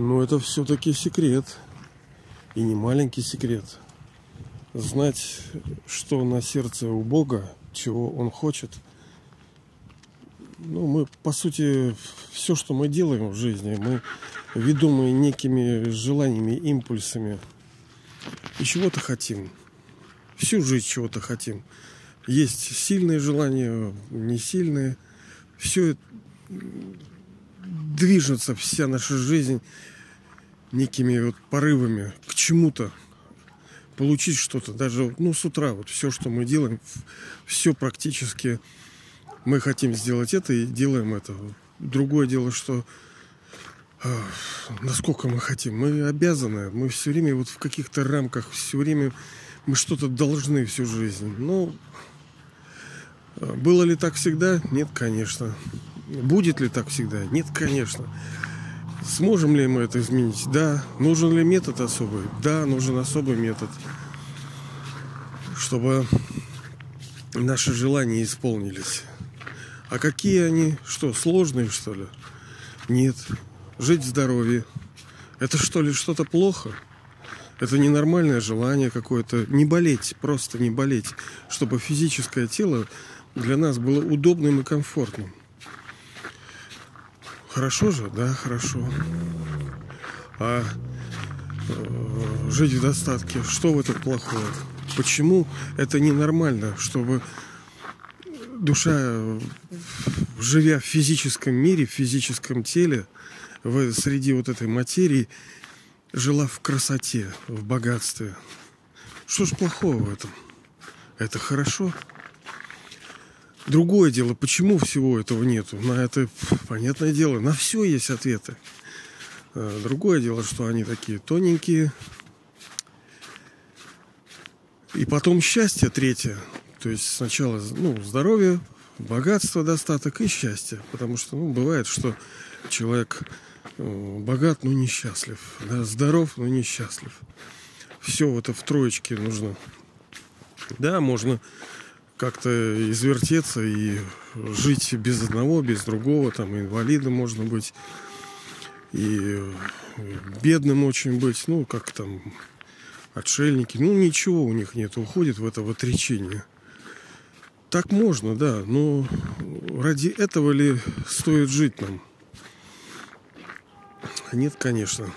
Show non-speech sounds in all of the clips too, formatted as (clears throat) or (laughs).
Но это все-таки секрет. И не маленький секрет. Знать, что на сердце у Бога, чего Он хочет. Ну, мы, по сути, все, что мы делаем в жизни, мы ведомые некими желаниями, импульсами, и чего-то хотим. Всю жизнь чего-то хотим. Есть сильные желания, не сильные. Все движется, вся наша жизнь некими вот порывами к чему-то получить что-то. Даже ну с утра вот все что мы делаем все практически мы хотим сделать это и делаем это. Другое дело что э, насколько мы хотим. Мы обязаны. Мы все время вот в каких-то рамках все время мы что-то должны всю жизнь. Ну было ли так всегда? Нет конечно. Будет ли так всегда? Нет конечно Сможем ли мы это изменить? Да. Нужен ли метод особый? Да, нужен особый метод. Чтобы наши желания исполнились. А какие они? Что, сложные, что ли? Нет. Жить в здоровье. Это что ли что-то плохо? Это ненормальное желание какое-то. Не болеть, просто не болеть. Чтобы физическое тело для нас было удобным и комфортным. Хорошо же, да, хорошо. А э, жить в достатке, что в этом плохого? Почему это ненормально, чтобы душа, живя в физическом мире, в физическом теле, в, среди вот этой материи, жила в красоте, в богатстве? Что ж плохого в этом? Это хорошо. Другое дело, почему всего этого нету? На это, понятное дело, на все есть ответы. А, другое дело, что они такие тоненькие. И потом счастье третье. То есть сначала ну, здоровье, богатство, достаток и счастье. Потому что ну, бывает, что человек э, богат, но несчастлив. Да, здоров, но несчастлив. Все это в троечке нужно. Да, можно как-то извертеться и жить без одного, без другого, там инвалидом можно быть, и бедным очень быть, ну, как там, отшельники, ну, ничего у них нет, уходит в это в отречение. Так можно, да, но ради этого ли стоит жить нам? Нет, конечно.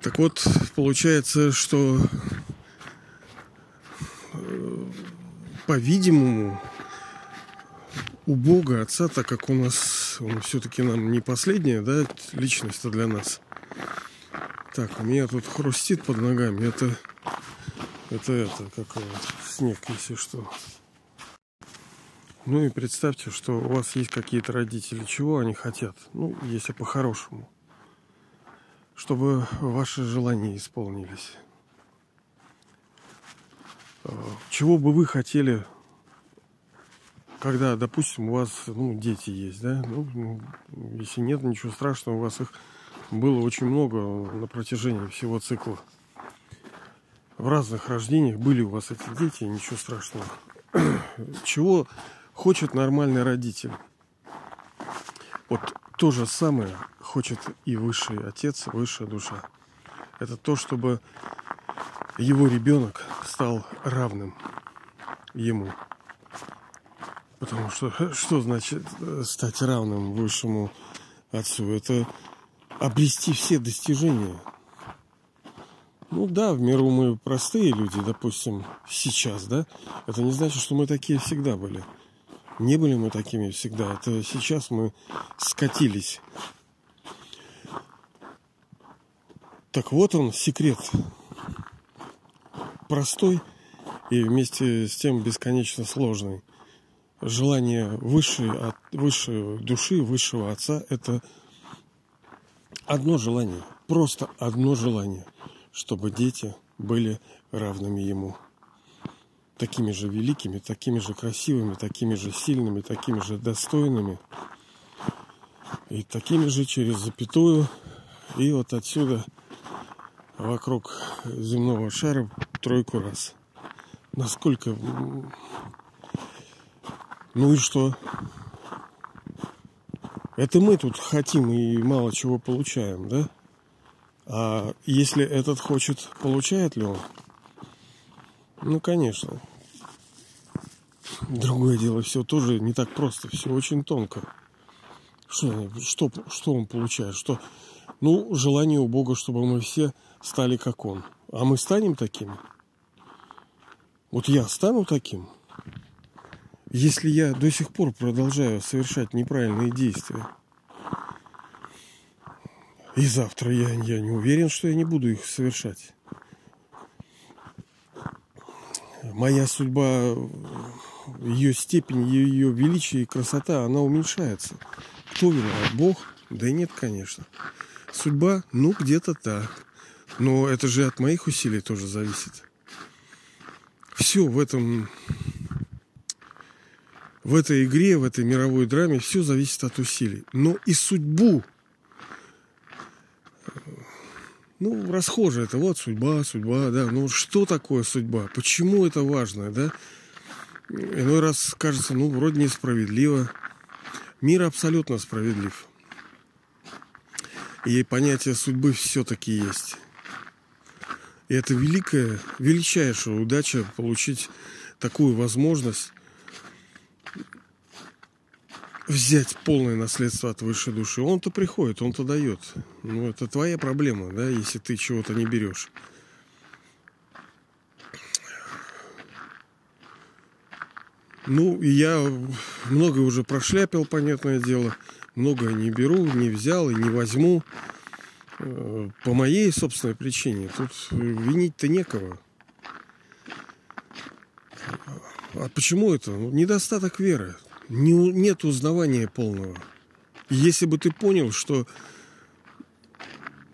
Так вот, получается, что по-видимому, у Бога, Отца, так как у нас, он все-таки нам не последняя, да, личность-то для нас. Так, у меня тут хрустит под ногами. Это, это, это, как снег, если что. Ну и представьте, что у вас есть какие-то родители. Чего они хотят? Ну, если по-хорошему. Чтобы ваши желания исполнились. Чего бы вы хотели, когда, допустим, у вас ну, дети есть, да? Ну, если нет, ничего страшного, у вас их было очень много на протяжении всего цикла. В разных рождениях были у вас эти дети, ничего страшного. (clears throat) Чего хочет нормальный родитель? Вот то же самое хочет и высший отец, высшая душа. Это то, чтобы его ребенок стал равным ему. Потому что что значит э, стать равным высшему отцу? Это обрести все достижения. Ну да, в миру мы простые люди, допустим, сейчас, да? Это не значит, что мы такие всегда были. Не были мы такими всегда. Это сейчас мы скатились. Так вот он, секрет простой и вместе с тем бесконечно сложный. Желание высшей, от, высшей души, высшего отца – это одно желание, просто одно желание, чтобы дети были равными ему. Такими же великими, такими же красивыми, такими же сильными, такими же достойными. И такими же через запятую. И вот отсюда вокруг земного шара тройку раз. Насколько... Ну и что? Это мы тут хотим и мало чего получаем, да? А если этот хочет, получает ли он? Ну, конечно. Другое дело, все тоже не так просто, все очень тонко. Что, что, что он получает? Что, ну, желание у Бога, чтобы мы все стали как Он. А мы станем такими? Вот я стану таким? Если я до сих пор продолжаю совершать неправильные действия, и завтра я, я не уверен, что я не буду их совершать. Моя судьба, ее степень, ее величие и красота, она уменьшается. Кто виноват? Бог? Да нет, конечно. Судьба? Ну, где-то так. Но это же от моих усилий тоже зависит. Все в этом в этой игре, в этой мировой драме все зависит от усилий. Но и судьбу ну, расхоже это, вот судьба, судьба, да. Ну, что такое судьба? Почему это важно, да? Иной раз кажется, ну, вроде несправедливо. Мир абсолютно справедлив. И понятие судьбы все-таки есть. И это великая, величайшая удача получить такую возможность взять полное наследство от высшей души. Он-то приходит, он-то дает. Ну, это твоя проблема, да, если ты чего-то не берешь. Ну, я много уже прошляпил, понятное дело. Многое не беру, не взял и не возьму. Э, по моей собственной причине. Тут винить-то некого. А почему это? Ну, недостаток веры не, нет узнавания полного. Если бы ты понял, что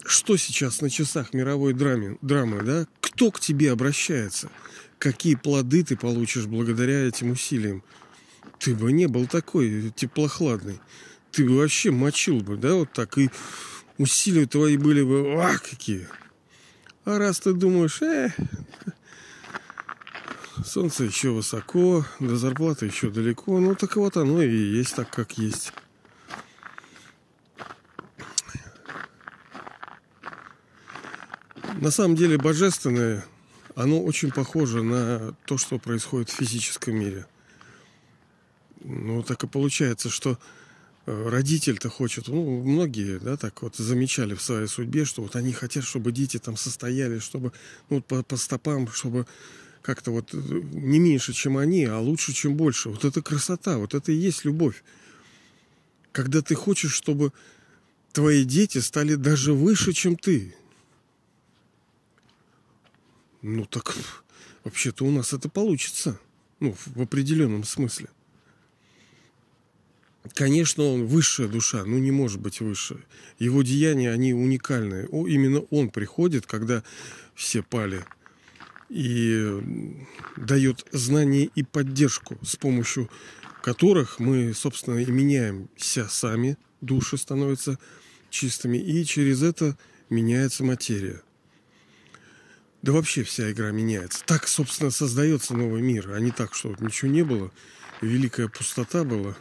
что сейчас на часах мировой драмы, драмы, да, кто к тебе обращается, какие плоды ты получишь благодаря этим усилиям, ты бы не был такой теплохладный. Ты бы вообще мочил бы, да, вот так, и усилия твои были бы, а, какие. А раз ты думаешь, э, Солнце еще высоко, до зарплаты еще далеко. Ну так вот оно и есть так, как есть. На самом деле божественное, оно очень похоже на то, что происходит в физическом мире. Ну так и получается, что родитель-то хочет, ну, многие, да, так вот замечали в своей судьбе, что вот они хотят, чтобы дети там состояли, чтобы, ну, по, по стопам, чтобы как-то вот э, не меньше, чем они, а лучше, чем больше. Вот это красота, вот это и есть любовь. Когда ты хочешь, чтобы твои дети стали даже выше, чем ты. Ну так вообще-то у нас это получится. Ну, в определенном смысле. Конечно, он высшая душа, ну не может быть выше. Его деяния, они уникальные. О, именно он приходит, когда все пали и дает знания и поддержку, с помощью которых мы, собственно, и меняемся сами, души становятся чистыми, и через это меняется материя. Да вообще вся игра меняется. Так, собственно, создается новый мир, а не так, что вот ничего не было, великая пустота была.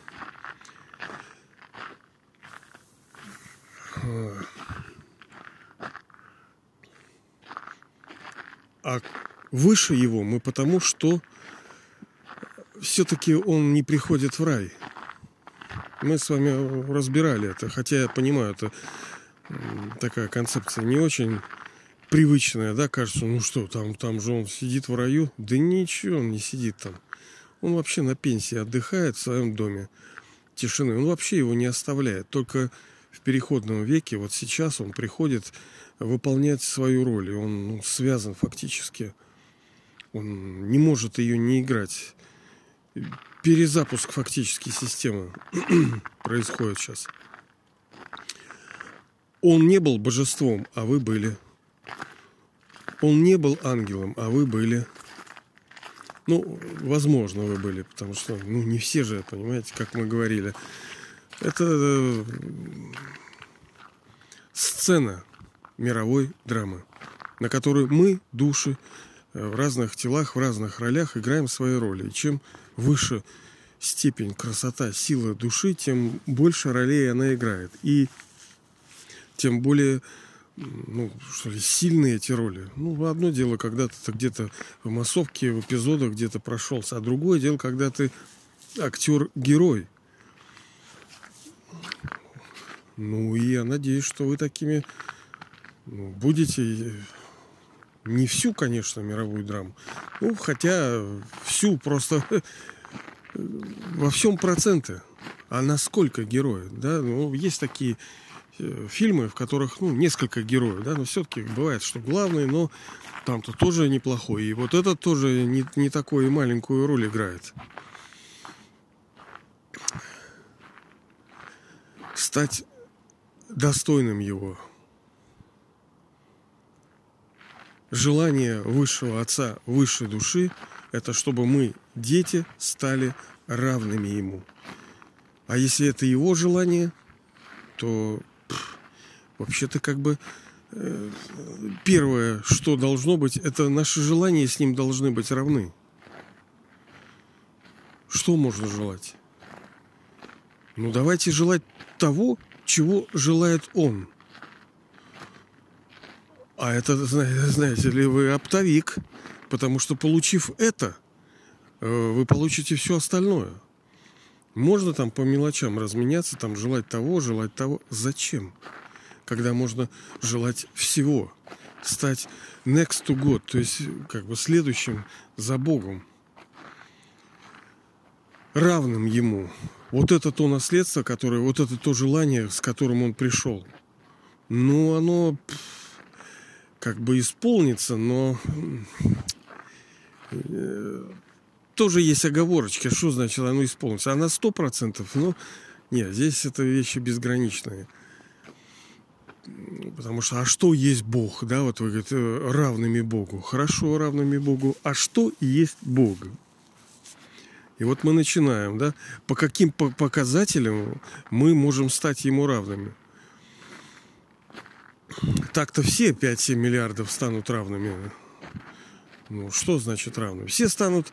А выше его мы потому, что все-таки он не приходит в рай. Мы с вами разбирали это, хотя я понимаю, это такая концепция не очень привычная, да, кажется, ну что, там, там же он сидит в раю. Да ничего, он не сидит там. Он вообще на пенсии отдыхает в своем доме тишины. Он вообще его не оставляет. Только в переходном веке, вот сейчас он приходит выполнять свою роль. И он ну, связан фактически он не может ее не играть. Перезапуск фактически системы (clears throat) происходит сейчас. Он не был божеством, а вы были. Он не был ангелом, а вы были. Ну, возможно, вы были, потому что, ну, не все же, понимаете, как мы говорили. Это э, сцена мировой драмы, на которую мы, души, в разных телах, в разных ролях играем свои роли. И чем выше степень, красота, сила души, тем больше ролей она играет. И тем более ну, что ли, сильные эти роли. Ну, одно дело, когда ты где-то в массовке, в эпизодах где-то прошелся, а другое дело, когда ты актер-герой. Ну, и я надеюсь, что вы такими ну, будете не всю, конечно, мировую драму. Ну, хотя всю просто во всем проценты. А насколько герои, да? Ну, есть такие Э, фильмы, в которых ну, несколько героев, да, но все-таки бывает, что главный, но там-то тоже неплохой. И вот этот тоже не, не такую маленькую роль играет. Стать достойным его. Желание высшего отца, высшей души, это чтобы мы, дети, стали равными ему. А если это его желание, то вообще-то как бы э, первое, что должно быть, это наши желания с ним должны быть равны. Что можно желать? Ну, давайте желать того, чего желает он. А это, знаете ли, вы оптовик, потому что получив это, э, вы получите все остальное. Можно там по мелочам разменяться, там желать того, желать того. Зачем? когда можно желать всего, стать next to God, то есть как бы следующим за Богом, равным Ему. Вот это то наследство, которое, вот это то желание, с которым Он пришел. Ну, оно как бы исполнится, но э, тоже есть оговорочки. Что значит оно исполнится? Она сто процентов, но нет, здесь это вещи безграничные. Потому что, а что есть Бог? Да, вот вы говорите, равными Богу. Хорошо, равными Богу. А что есть Бог? И вот мы начинаем, да, по каким показателям мы можем стать ему равными. Так-то все 5-7 миллиардов станут равными. Ну, что значит равными? Все станут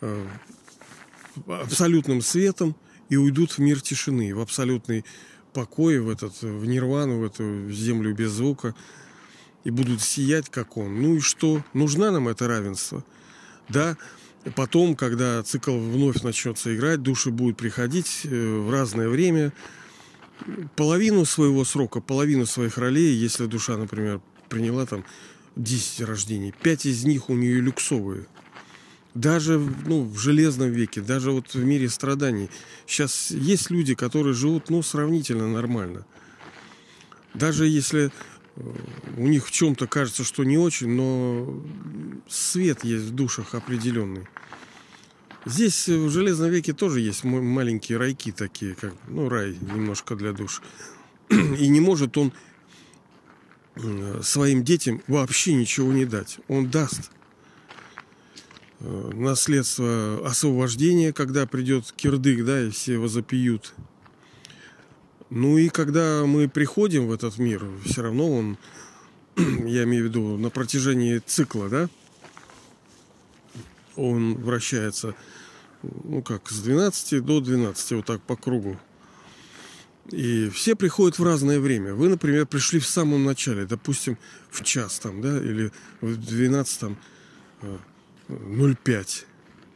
э, абсолютным светом и уйдут в мир тишины, в абсолютный покой, в, этот, в нирвану, в эту землю без звука, и будут сиять, как он. Ну и что? Нужна нам это равенство? Да, потом, когда цикл вновь начнется играть, души будут приходить э, в разное время, половину своего срока, половину своих ролей, если душа, например, приняла там 10 рождений, 5 из них у нее люксовые – даже ну, в железном веке, даже вот в мире страданий. Сейчас есть люди, которые живут ну, сравнительно нормально. Даже если у них в чем-то кажется, что не очень, но свет есть в душах определенный. Здесь в Железном веке тоже есть маленькие райки такие, как, ну, рай немножко для душ. И не может он э, своим детям вообще ничего не дать. Он даст Э, наследство освобождения, когда придет кирдык, да, и все его запьют. Ну и когда мы приходим в этот мир, все равно он, (clears throat) я имею в виду, на протяжении цикла, да, он вращается, ну как, с 12 до 12, вот так по кругу. И все приходят в разное время. Вы, например, пришли в самом начале, допустим, в час там, да, или в 12 там, э, 0,5.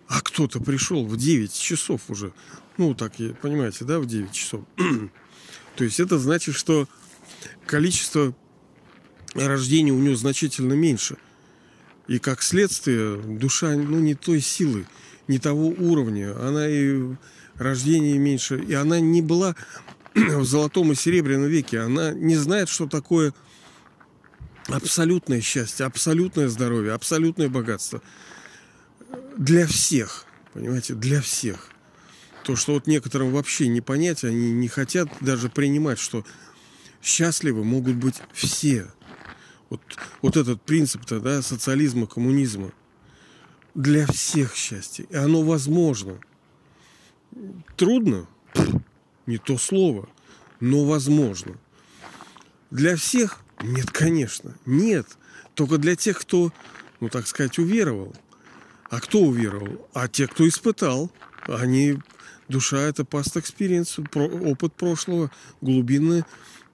А кто-то пришел в 9 часов уже. Ну, так, понимаете, да, в 9 часов. (clears throat) То есть это значит, что количество рождений у него значительно меньше. И как следствие, душа, ну, не той силы, не того уровня. Она и рождение меньше. И она не была (clears throat) в золотом и серебряном веке. Она не знает, что такое абсолютное счастье, абсолютное здоровье, абсолютное богатство для всех, понимаете, для всех. То, что вот некоторым вообще не понять, они не хотят даже принимать, что счастливы могут быть все. Вот, вот этот принцип-то, да, социализма, коммунизма. Для всех счастье. И оно возможно. Трудно? Не то слово. Но возможно. Для всех? Нет, конечно. Нет. Только для тех, кто, ну так сказать, уверовал. А кто уверовал? А те, кто испытал. Они, душа это past experience, опыт прошлого, глубинная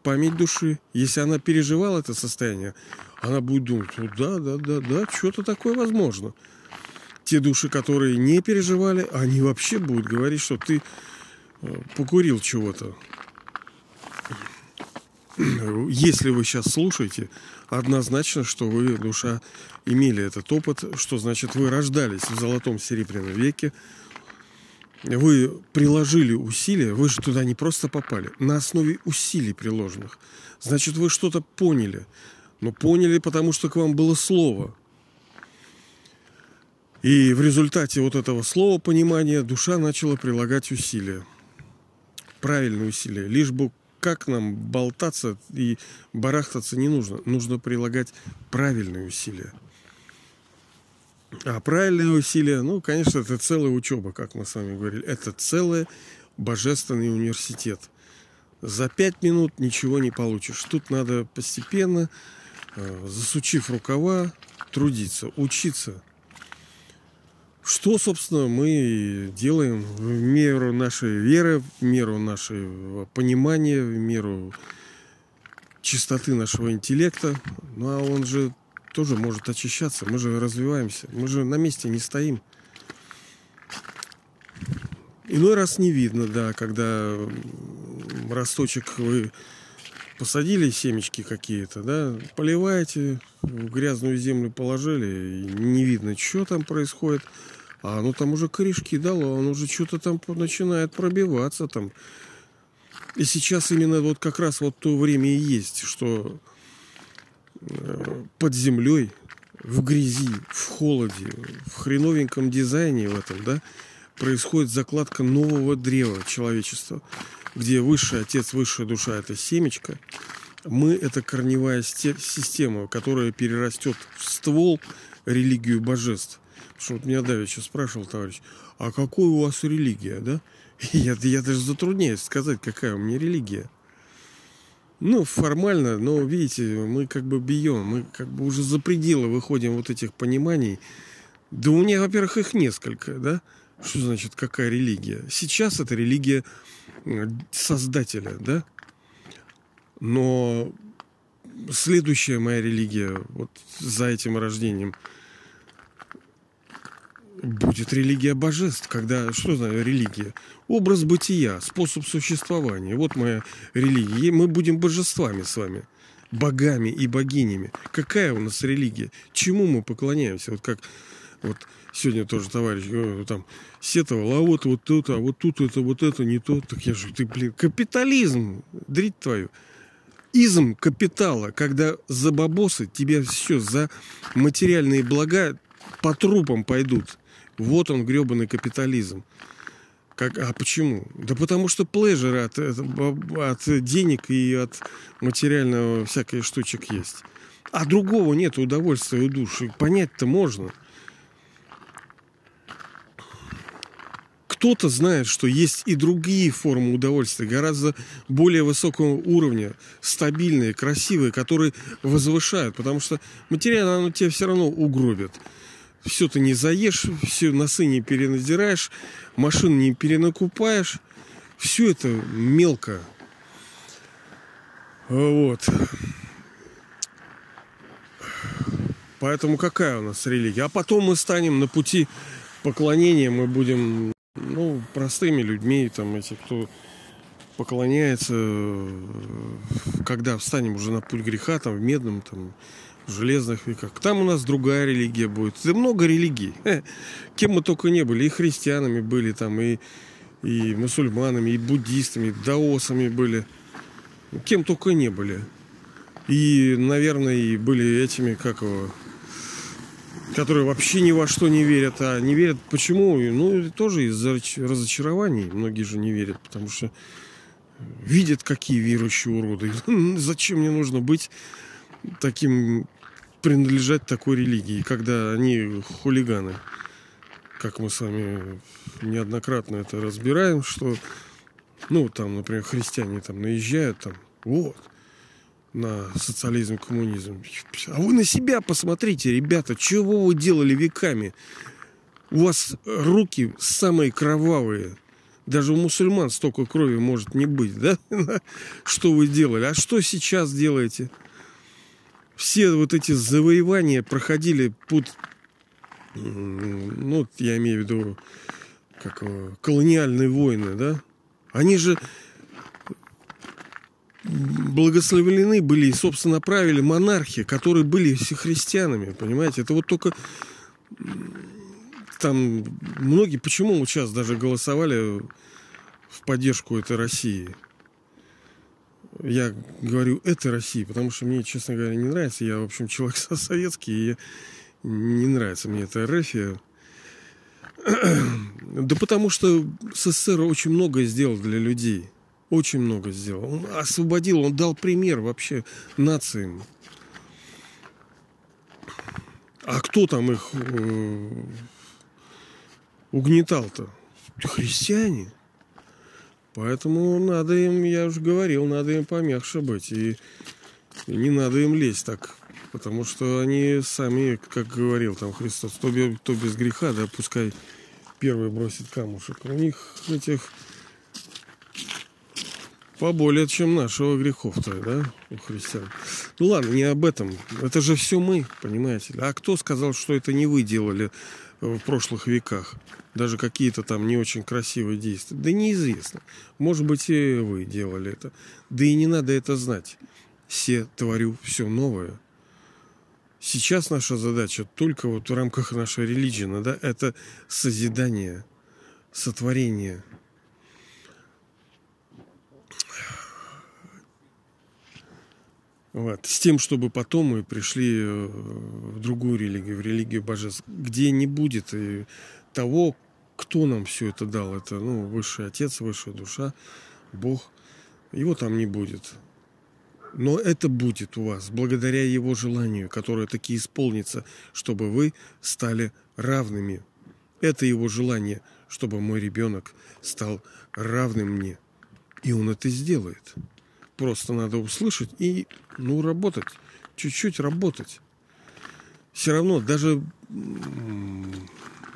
память души. Если она переживала это состояние, она будет думать, ну да, да, да, да, что-то такое возможно. Те души, которые не переживали, они вообще будут говорить, что ты э, покурил чего-то. (clears throat) Если вы сейчас слушаете, однозначно, что вы, душа, имели этот опыт, что значит вы рождались в золотом серебряном веке, вы приложили усилия, вы же туда не просто попали, на основе усилий приложенных. Значит, вы что-то поняли. Но поняли, потому что к вам было слово. И в результате вот этого слова понимания душа начала прилагать усилия. Правильные усилия. Лишь бы как нам болтаться и барахтаться не нужно. Нужно прилагать правильные усилия. А правильные усилия, ну, конечно, это целая учеба, как мы с вами говорили. Это целый божественный университет. За пять минут ничего не получишь. Тут надо постепенно, э, засучив рукава, трудиться, учиться. Что, собственно, мы делаем в меру нашей веры, в меру нашего понимания, в меру чистоты нашего интеллекта. Ну, а он же тоже может очищаться. Мы же развиваемся. Мы же на месте не стоим. Иной раз не видно, да, когда росточек вы посадили семечки какие-то, да, поливаете, в грязную землю положили, и не видно, что там происходит. А оно там уже корешки дало, он уже что-то там начинает пробиваться там. И сейчас именно вот как раз вот то время и есть, что под землей, в грязи, в холоде, в хреновеньком дизайне в этом, да, происходит закладка нового древа человечества, где высший отец, высшая душа – это семечко, мы – это корневая система, которая перерастет в ствол религию божеств. Что вот меня давеча спрашивал товарищ, а какой у вас религия, да? (laughs) Я, я даже затрудняюсь сказать, какая у меня религия. Ну, формально, но видите, мы как бы бьем, мы как бы уже за пределы выходим вот этих пониманий. Да у меня, во-первых, их несколько, да? Что значит, какая религия? Сейчас это религия Создателя, да? Но следующая моя религия, вот за этим рождением – будет религия божеств, когда, что за религия? Образ бытия, способ существования. Вот моя религия. Мы будем божествами с вами, богами и богинями. Какая у нас религия? Чему мы поклоняемся? Вот как вот сегодня тоже товарищ говорил, там, сетовал, а вот вот тут, а вот тут это, вот это не то. Так я же, ты, блин, капитализм, дрить твою. Изм капитала, когда за бабосы тебе все, за материальные блага по трупам пойдут. Вот он, гребаный капитализм. Как, а почему? Да потому что плежер от, от денег и от материального всякой штучек есть. А другого нет удовольствия у души. Понять-то можно. Кто-то знает, что есть и другие формы удовольствия, гораздо более высокого уровня, стабильные, красивые, которые возвышают, потому что материально оно тебя все равно угробит все ты не заешь, все носы не перенадираешь, машин не перенакупаешь. Все это мелко. Вот. Поэтому какая у нас религия? А потом мы станем на пути поклонения, мы будем ну, простыми людьми, там эти, кто поклоняется, когда встанем уже на путь греха, там, в медном, там, железных веках. Там у нас другая религия будет. Это много религий. Кем мы только не были. И христианами были там, и, и мусульманами, и буддистами, и даосами были. Кем только не были. И, наверное, и были этими, как его, которые вообще ни во что не верят. А не верят почему? Ну, тоже из-за разочарований. Многие же не верят, потому что видят, какие верующие уроды. (laughs) Зачем мне нужно быть таким принадлежать такой религии, когда они хулиганы. Как мы с вами неоднократно это разбираем, что, ну, там, например, христиане там наезжают, там, вот, на социализм, коммунизм. А вы на себя посмотрите, ребята, чего вы делали веками? У вас руки самые кровавые. Даже у мусульман столько крови может не быть, да? (laughs) Что вы делали? А что сейчас делаете? Все вот эти завоевания проходили под, ну, я имею в виду, как колониальные войны, да? Они же благословлены были и, собственно, правили монархи, которые были все христианами, понимаете? Это вот только там многие, почему сейчас даже голосовали в поддержку этой России? Я говорю этой России, потому что мне, честно говоря, не нравится. Я, в общем, человек советский, и не нравится мне эта РФ. Да потому что СССР очень многое сделал для людей. Очень много сделал. Он освободил, он дал пример вообще нациям. А кто там их э, угнетал-то? Христиане. Поэтому надо им, я уже говорил, надо им помягче быть. И, и не надо им лезть так. Потому что они сами, как говорил там Христос, кто, кто без греха, да, пускай первый бросит камушек. У них этих поболее, чем нашего грехов-то, да, у христиан. Ну ладно, не об этом. Это же все мы, понимаете. А кто сказал, что это не вы делали в прошлых веках? Даже какие-то там не очень красивые действия. Да неизвестно. Может быть, и вы делали это. Да и не надо это знать. Все творю все новое. Сейчас наша задача только вот в рамках нашей религии, да, это созидание, сотворение – Вот. С тем, чтобы потом мы пришли э, в другую религию, в религию божеств, где не будет и того, кто нам все это дал. Это ну, высший отец, высшая душа, Бог. Его там не будет. Но это будет у вас благодаря его желанию, которое таки исполнится, чтобы вы стали равными. Это его желание, чтобы мой ребенок стал равным мне. И он это сделает. Просто надо услышать и, ну, работать. Чуть-чуть работать. Все равно даже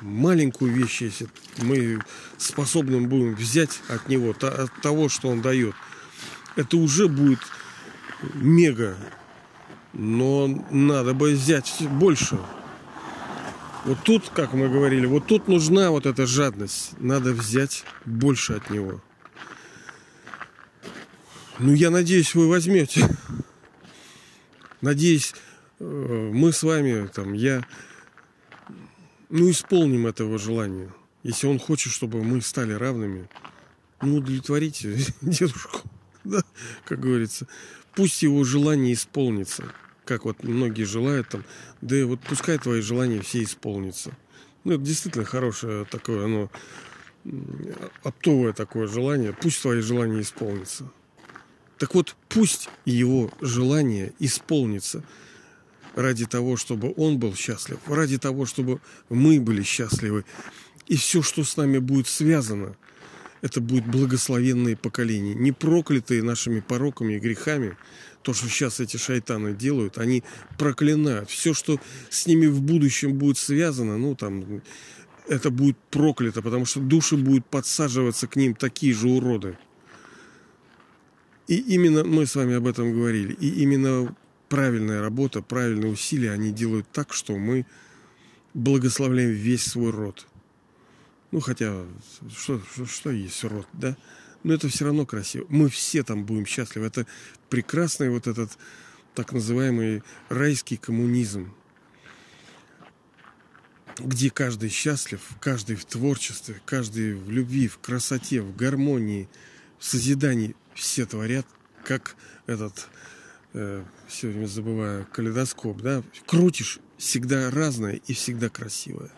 маленькую вещь, если мы способны будем взять от него, от того, что он дает, это уже будет мега. Но надо бы взять больше. Вот тут, как мы говорили, вот тут нужна вот эта жадность. Надо взять больше от него. Ну, я надеюсь, вы возьмете. Надеюсь, э, мы с вами, там, я, ну, исполним этого желания. Если он хочет, чтобы мы стали равными, ну, удовлетворите (laughs) дедушку, да, как говорится. Пусть его желание исполнится. Как вот многие желают там, да вот пускай твои желания все исполнятся. Ну, это действительно хорошее такое, оно оптовое такое желание. Пусть твои желания исполнятся. Так вот, пусть его желание исполнится ради того, чтобы он был счастлив, ради того, чтобы мы были счастливы. И все, что с нами будет связано, это будет благословенные поколения, не проклятые нашими пороками и грехами. То, что сейчас эти шайтаны делают, они проклинают. Все, что с ними в будущем будет связано, ну, там, это будет проклято, потому что души будут подсаживаться к ним такие же уроды. И именно мы с вами об этом говорили. И именно правильная работа, правильные усилия, они делают так, что мы благословляем весь свой род. Ну, хотя, что, что, что есть род, да? Но это все равно красиво. Мы все там будем счастливы. Это прекрасный вот этот так называемый райский коммунизм, где каждый счастлив, каждый в творчестве, каждый в любви, в красоте, в гармонии, в созидании все творят, как этот, э, все время забываю, калейдоскоп, да, крутишь, всегда разное и всегда красивое.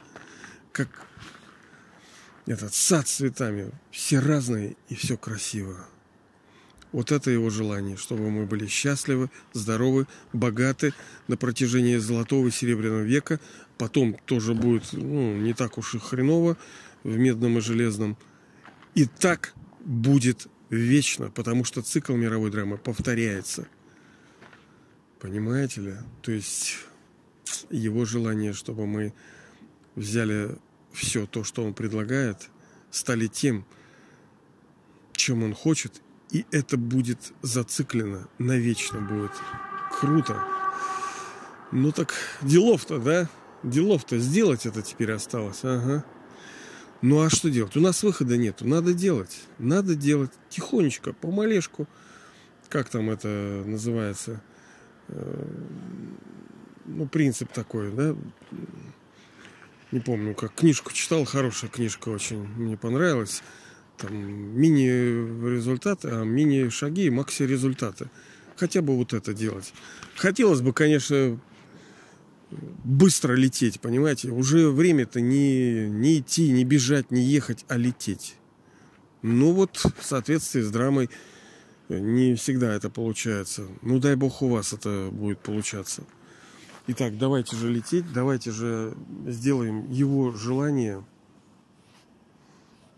Как этот сад с цветами, все разные и все красиво. Вот это его желание, чтобы мы были счастливы, здоровы, богаты на протяжении золотого и серебряного века. Потом тоже будет ну, не так уж и хреново в медном и железном. И так будет вечно, потому что цикл мировой драмы повторяется. Понимаете ли? То есть его желание, чтобы мы взяли все то, что он предлагает, стали тем, чем он хочет, и это будет зациклено, навечно будет. Круто. Ну так делов-то, да? Делов-то сделать это теперь осталось. Ага. Ну а что делать? У нас выхода нету. Надо делать. Надо делать тихонечко, помалешку. Как там это называется? Э, ну, принцип такой, да? Не помню, как книжку читал, хорошая книжка очень мне понравилась. Там мини-результаты, а мини-шаги и макси-результаты. Хотя бы вот это делать. Хотелось бы, конечно, быстро лететь, понимаете? Уже время-то не, не идти, не бежать, не ехать, а лететь. Ну вот, в соответствии с драмой, не всегда это получается. Ну дай бог у вас это будет получаться. Итак, давайте же лететь, давайте же сделаем его желание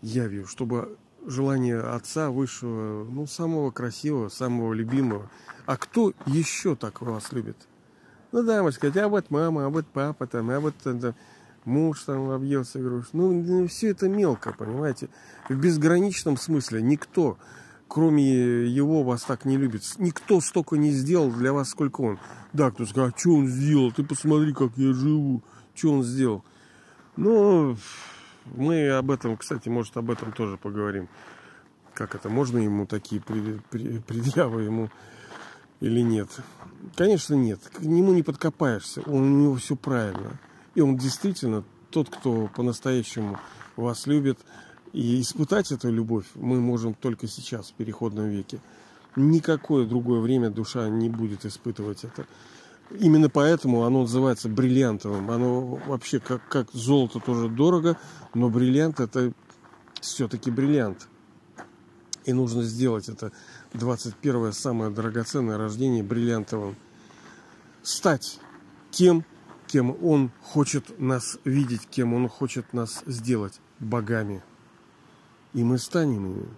явью, чтобы желание отца высшего, ну, самого красивого, самого любимого. А кто еще так вас любит? Ну да, можно сказать, а вот мама, а вот папа там, а вот там, муж там объелся груш. Ну, ну, все это мелко, понимаете? В безграничном смысле никто, кроме его, вас так не любит. Никто столько не сделал для вас, сколько он. Да, кто сказал, а что он сделал? Ты посмотри, как я живу. Что он сделал? Ну, мы об этом, кстати, может, об этом тоже поговорим. Как это, можно ему такие предъявы ему или нет? Конечно, нет. К нему не подкопаешься. У него все правильно. И он действительно тот, кто по-настоящему вас любит. И испытать эту любовь мы можем только сейчас, в переходном веке. Никакое другое время душа не будет испытывать это. Именно поэтому оно называется бриллиантовым. Оно вообще как, как золото тоже дорого, но бриллиант это все-таки бриллиант. И нужно сделать это 21 самое драгоценное рождение бриллиантовым. Стать тем, кем он хочет нас видеть, кем он хочет нас сделать богами. И мы станем ими.